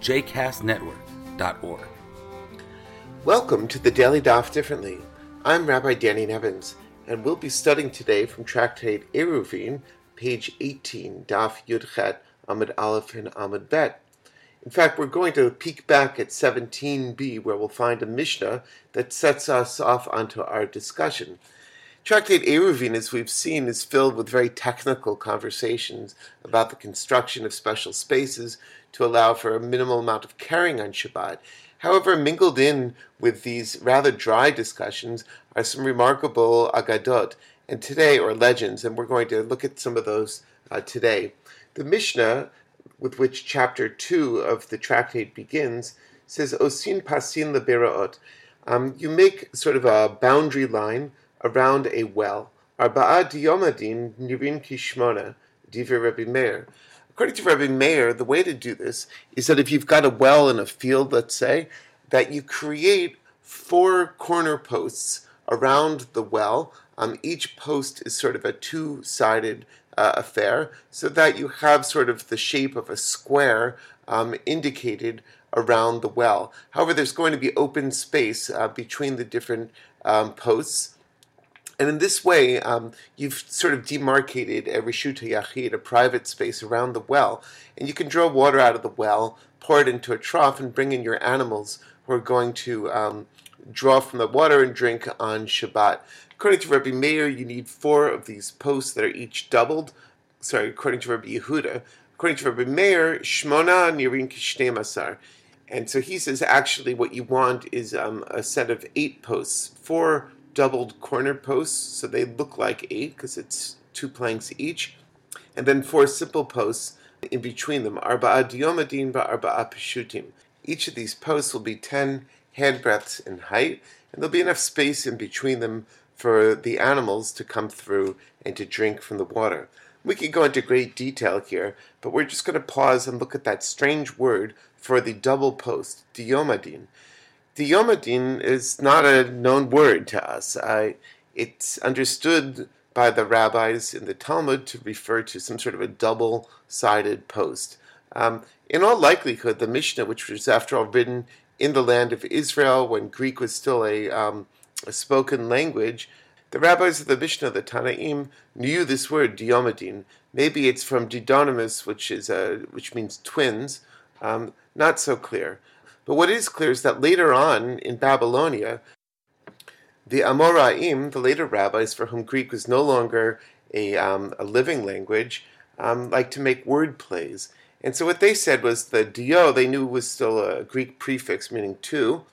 jcastnetwork.org. Welcome to the Daily Daf Differently. I'm Rabbi Danny Nevins, and we'll be studying today from Tractate Eruvin, page 18, Daf Yudchet, Amud Aleph, and Amud Bet. In fact, we're going to peek back at 17b, where we'll find a Mishnah that sets us off onto our discussion. Tractate Eruvin, as we've seen, is filled with very technical conversations about the construction of special spaces to allow for a minimal amount of carrying on Shabbat. However, mingled in with these rather dry discussions are some remarkable agadot, and today, or legends, and we're going to look at some of those uh, today. The Mishnah, with which chapter 2 of the tractate begins, says, Osin pasin leberaot. Um, you make sort of a boundary line around a well. Arba'a diyomadin nirin kishmona, Rabbi Meir. According to Rabbi Meir, the way to do this is that if you've got a well in a field, let's say, that you create four corner posts around the well. Um, each post is sort of a two sided uh, affair, so that you have sort of the shape of a square um, indicated around the well. However, there's going to be open space uh, between the different um, posts. And in this way, um, you've sort of demarcated a Rishuta Yachid, a private space around the well. And you can draw water out of the well, pour it into a trough, and bring in your animals who are going to um, draw from the water and drink on Shabbat. According to Rabbi Meir, you need four of these posts that are each doubled. Sorry, according to Rabbi Yehuda. According to Rabbi Meir, Shmona Nirin Kishnei Masar. And so he says actually what you want is um, a set of eight posts, four doubled corner posts, so they look like eight because it's two planks each, and then four simple posts in between them. Arba'a diomadin arba'a peshutim. Each of these posts will be ten handbreadths in height, and there'll be enough space in between them for the animals to come through and to drink from the water. We could go into great detail here, but we're just going to pause and look at that strange word for the double post, diomadin. Diomadin is not a known word to us. I, it's understood by the rabbis in the Talmud to refer to some sort of a double sided post. Um, in all likelihood, the Mishnah, which was after all written in the land of Israel when Greek was still a, um, a spoken language, the rabbis of the Mishnah, the Tanaim, knew this word diomadin. Maybe it's from didonymus, which is a, which means twins. Um, not so clear. But what is clear is that later on in Babylonia, the Amoraim, the later rabbis for whom Greek was no longer a, um, a living language, um, to make word plays. And so what they said was the dio they knew was still a Greek prefix meaning two,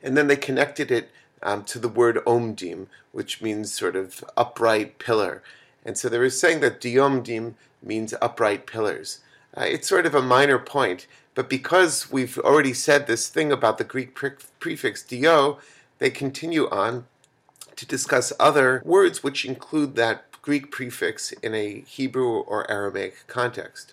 and then they connected it um, to the word omdim, which means sort of upright pillar. And so they were saying that diomdim means upright pillars. Uh, it's sort of a minor point, but because we've already said this thing about the Greek pre- prefix dio, they continue on to discuss other words which include that Greek prefix in a Hebrew or Aramaic context.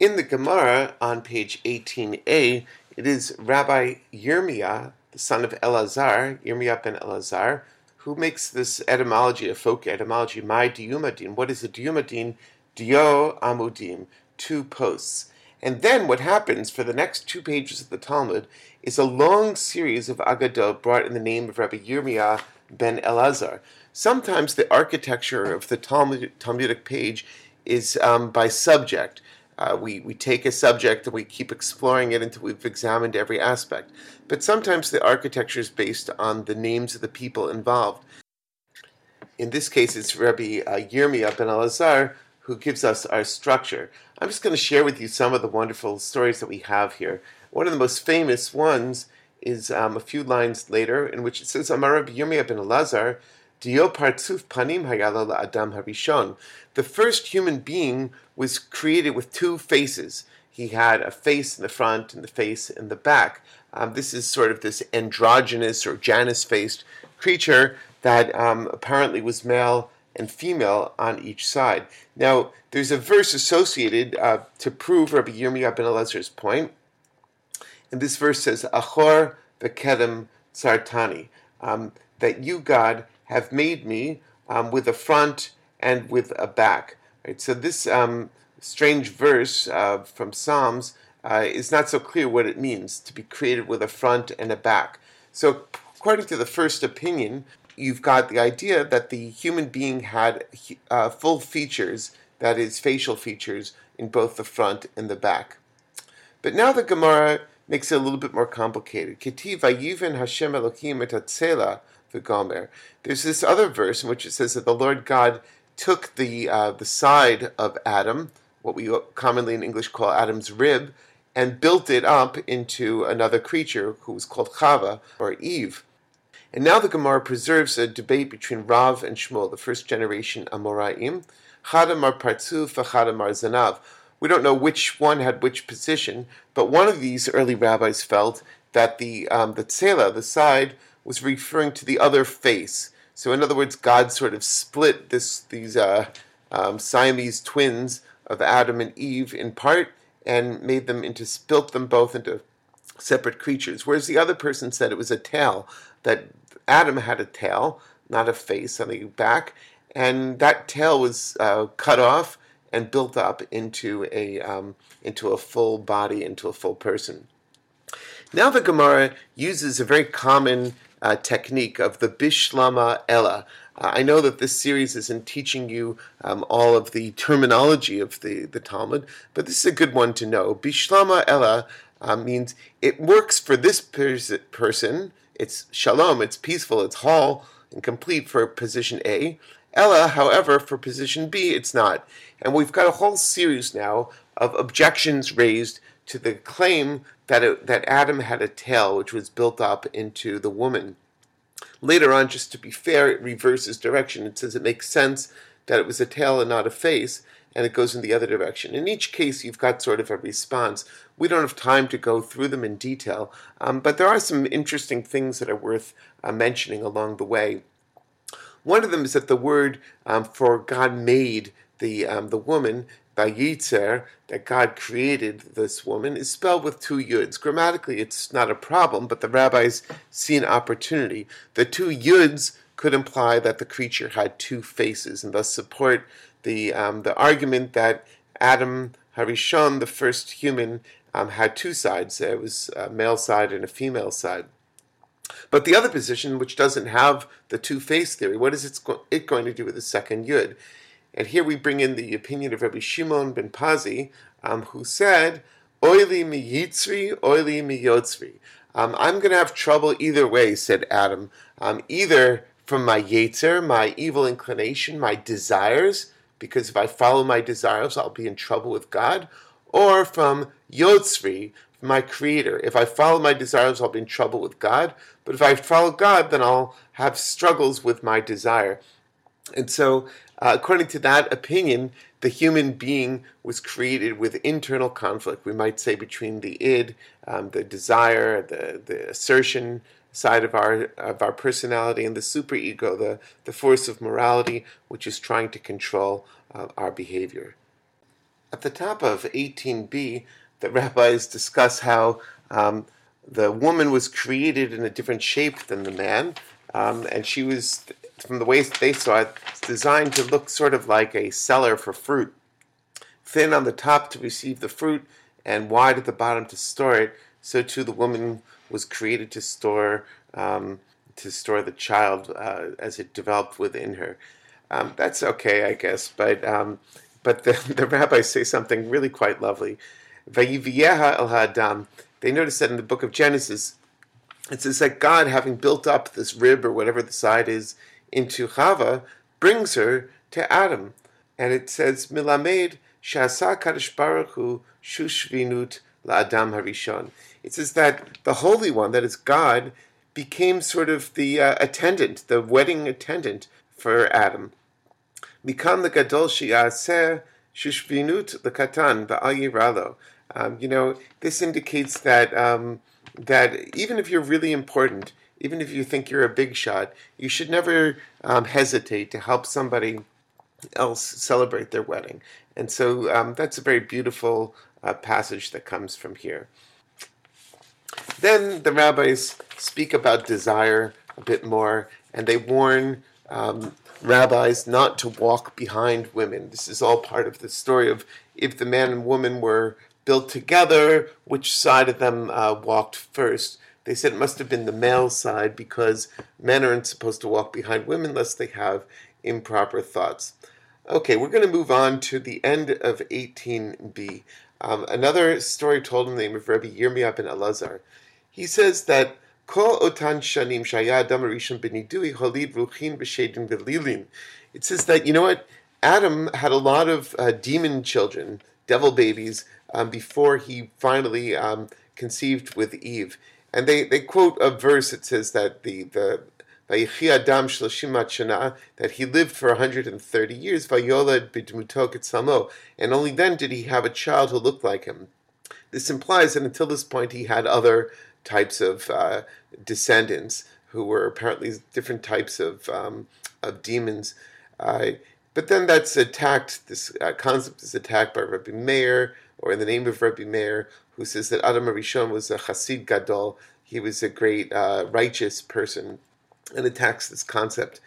In the Gemara on page 18a, it is Rabbi Yirmiyah, the son of Elazar, Yirmiyah ben Elazar, who makes this etymology, a folk etymology, my diumadin. What is a diumadin? Dio amudim, two posts. And then what happens for the next two pages of the Talmud is a long series of Agadot brought in the name of Rabbi Yirmiyah ben Elazar. Sometimes the architecture of the Talmud, Talmudic page is um, by subject. Uh, we, we take a subject and we keep exploring it until we've examined every aspect. But sometimes the architecture is based on the names of the people involved. In this case, it's Rabbi uh, Yirmiyah ben Elazar who gives us our structure. I'm just going to share with you some of the wonderful stories that we have here. One of the most famous ones is um, a few lines later, in which it says, Amar Yirmiyah ben Elazar, Dio partzuf panim hayala Adam harishon. The first human being was created with two faces. he had a face in the front and the face in the back. Um, this is sort of this androgynous or Janus faced creature that um, apparently was male and female on each side. Now, there's a verse associated uh, to prove Rabbi Yirmiyah ben Elazar's point. And this verse says, Achor v'kedem sartani, um, that you, God, have made me um, with a front and with a back. Right? So this um, strange verse uh, from Psalms uh, is not so clear what it means to be created with a front and a back. So, according to the first opinion, you've got the idea that the human being had uh, full features, that is, facial features, in both the front and the back. But now the Gemara makes it a little bit more complicated. Ketiv vayiven Hashem Elokim etatzela v'gomer. There's this other verse in which it says that the Lord God took the uh, the side of Adam, what we commonly in English call Adam's rib, and built it up into another creature who was called Chava or Eve. And now the Gemara preserves a debate between Rav and Shmuel, the first generation Amoraim, Chadamar Partzuf, Chadamar Zanav. We don't know which one had which position, but one of these early rabbis felt that the um, the tzela, the side, was referring to the other face. So, in other words, God sort of split this these uh, um, Siamese twins of Adam and Eve in part and made them into built them both into separate creatures. Whereas the other person said it was a tail that Adam had a tail, not a face on the back, and that tail was uh, cut off and built up into a um, into a full body, into a full person. Now the Gemara uses a very common uh, technique of the Bishlama Ella. Uh, I know that this series isn't teaching you um, all of the terminology of the, the Talmud, but this is a good one to know. Bishlama Ella uh, means it works for this pers- person it's shalom, it's peaceful, it's whole and complete for position A. Ella, however, for position B, it's not. And we've got a whole series now of objections raised to the claim that, it, that Adam had a tail which was built up into the woman. Later on, just to be fair, it reverses direction. It says it makes sense that it was a tail and not a face, and it goes in the other direction. In each case, you've got sort of a response. We don't have time to go through them in detail, um, but there are some interesting things that are worth uh, mentioning along the way. One of them is that the word um, for God made the um, the woman Vayitzer, that God created this woman, is spelled with two yuds. Grammatically, it's not a problem, but the rabbis see an opportunity. The two yuds could imply that the creature had two faces, and thus support the um, the argument that Adam Harishon, the first human, um, had two sides. There was a male side and a female side. But the other position, which doesn't have the two-face theory, what is it, it going to do with the second yud? And here we bring in the opinion of Rabbi Shimon ben Pazi, um, who said, "Oili mi yitzri, oili mi yotzri." Um, I'm going to have trouble either way," said Adam. Um, either from my yetzer, my evil inclination, my desires, because if I follow my desires, I'll be in trouble with God, or from yotzri, my creator. If I follow my desires, I'll be in trouble with God. But if I follow God, then I'll have struggles with my desire. And so uh, according to that opinion, the human being was created with internal conflict, we might say, between the id, um, the desire, the, the assertion side of our of our personality, and the superego, the, the force of morality, which is trying to control uh, our behavior. At the top of 18b, the rabbis discuss how um, the woman was created in a different shape than the man, um, and she was from the way they saw it, designed to look sort of like a cellar for fruit. Thin on the top to receive the fruit, and wide at the bottom to store it. So too, the woman was created to store um, to store the child uh, as it developed within her. Um, that's okay, I guess, but um, but the, the rabbis say something really quite lovely. El. They notice that in the book of Genesis, it says that God, having built up this rib or whatever the side is into Chava brings her to Adam. And it says, Milamed Shasa Kadosh Baruch Hu Shushvinut La'adam Harishon. It says that the Holy One, that is God, became sort of the uh, attendant, the wedding attendant for Adam. Mikan the Gadol Shi'aseh Shushvinut the Katan Ba'al Yiralo. Um, you know, this indicates that um, that even if you're really important, even if you think you're a big shot, you should never um, hesitate to help somebody else celebrate their wedding. And so um, that's a very beautiful uh, passage that comes from here. Then the rabbis speak about desire a bit more, and they warn um, rabbis not to walk behind women. This is all part of the story of if the man and woman were built together, which side of them uh, walked first. They said it must have been the male side because men aren't supposed to walk behind women lest they have improper thoughts. Okay, we're going to move on to the end of 18b. Um, another story told in the name of Rabbi Yirmiyah ben Elazar. He says that Kol otan shanim ruchin v'lilin. It says that, you know what, Adam had a lot of uh, demon children, devil babies, um, before he finally um, conceived with Eve. And they, they quote a verse that says that the, the Adam that he lived for 130 years, b'dmuto and only then did he have a child who looked like him. This implies that until this point he had other types of uh, descendants who were apparently different types of um, of demons. Uh, but then that's attacked. This uh, concept is attacked by Rabbi Meir, or in the name of Rabbi Meir, who says that Adam Arishon was a Hasid Gadol. He was a great uh, righteous person, and attacks this concept.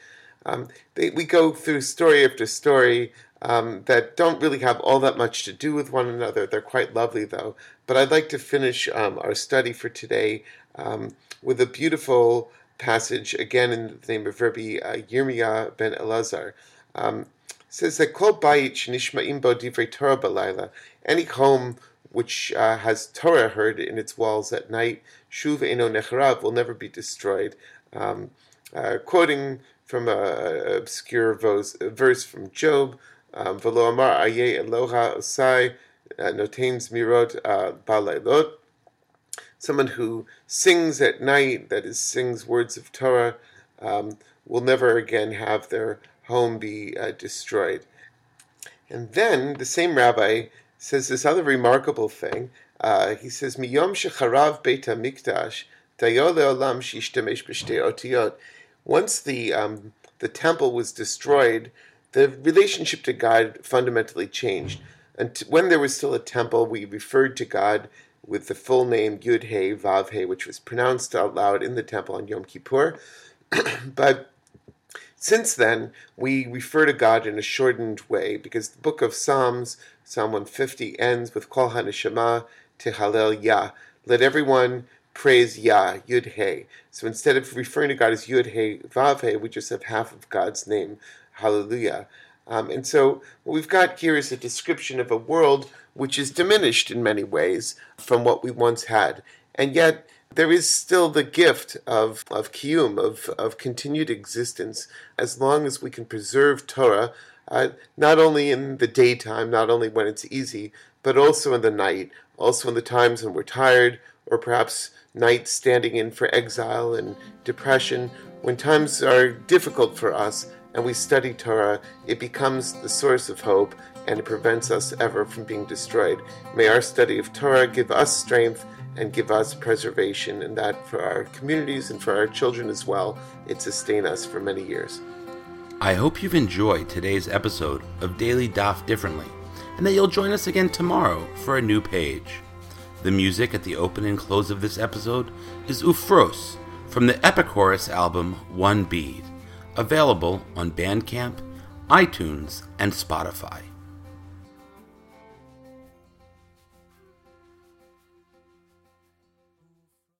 Um, they, we go through story after story um, that don't really have all that much to do with one another. They're quite lovely, though. But I'd like to finish um, our study for today um, with a beautiful passage, again in the name of Rabbi uh, Yirmiyah ben Elazar. Um, says that Kol Bayit Nishma'im Bo Divrei Torah Balayla, any home which uh, has Torah heard in its walls at night, Shuv Eno Necharav, will never be destroyed. Um, uh, quoting from an obscure verse from Job, amar aye Eloha osai uh, noten zemirot uh, someone who sings at night, that is, sings words of Torah, um, will never again have their home be uh, destroyed. And then the same rabbi says this other remarkable thing. Uh, he says, "Miyom shecharav beit hamikdash dayo leolam shishtamesh b'shtei otiyot." Once the um, the temple was destroyed, the relationship to God fundamentally changed. And when there was still a temple, we referred to God with the full name Yud He Vav He, which was pronounced out loud in the temple on Yom Kippur. but since then, we refer to God in a shortened way because the book of Psalms, Psalm 150, ends with Kol HaNeshama Tehalel Yah. Let everyone praise Yah, Yud He. So instead of referring to God as Yud He Vav He, we just have half of God's name, Hallelujah. Um, and so what we've got here is a description of a world which is diminished in many ways from what we once had. And yet there is still the gift of, of kiyum, of, of continued existence, as long as we can preserve Torah, uh, not only in the daytime, not only when it's easy, but also in the night, also in the times when we're tired, or perhaps nights standing in for exile and depression, when times are difficult for us, and we study Torah, it becomes the source of hope and it prevents us ever from being destroyed. May our study of Torah give us strength and give us preservation, and that for our communities and for our children as well, it sustain us for many years. I hope you've enjoyed today's episode of Daily Daf Differently, and that you'll join us again tomorrow for a new page. The music at the open and close of this episode is Ufros from the Epichorus album One Bead available on Bandcamp, iTunes, and Spotify.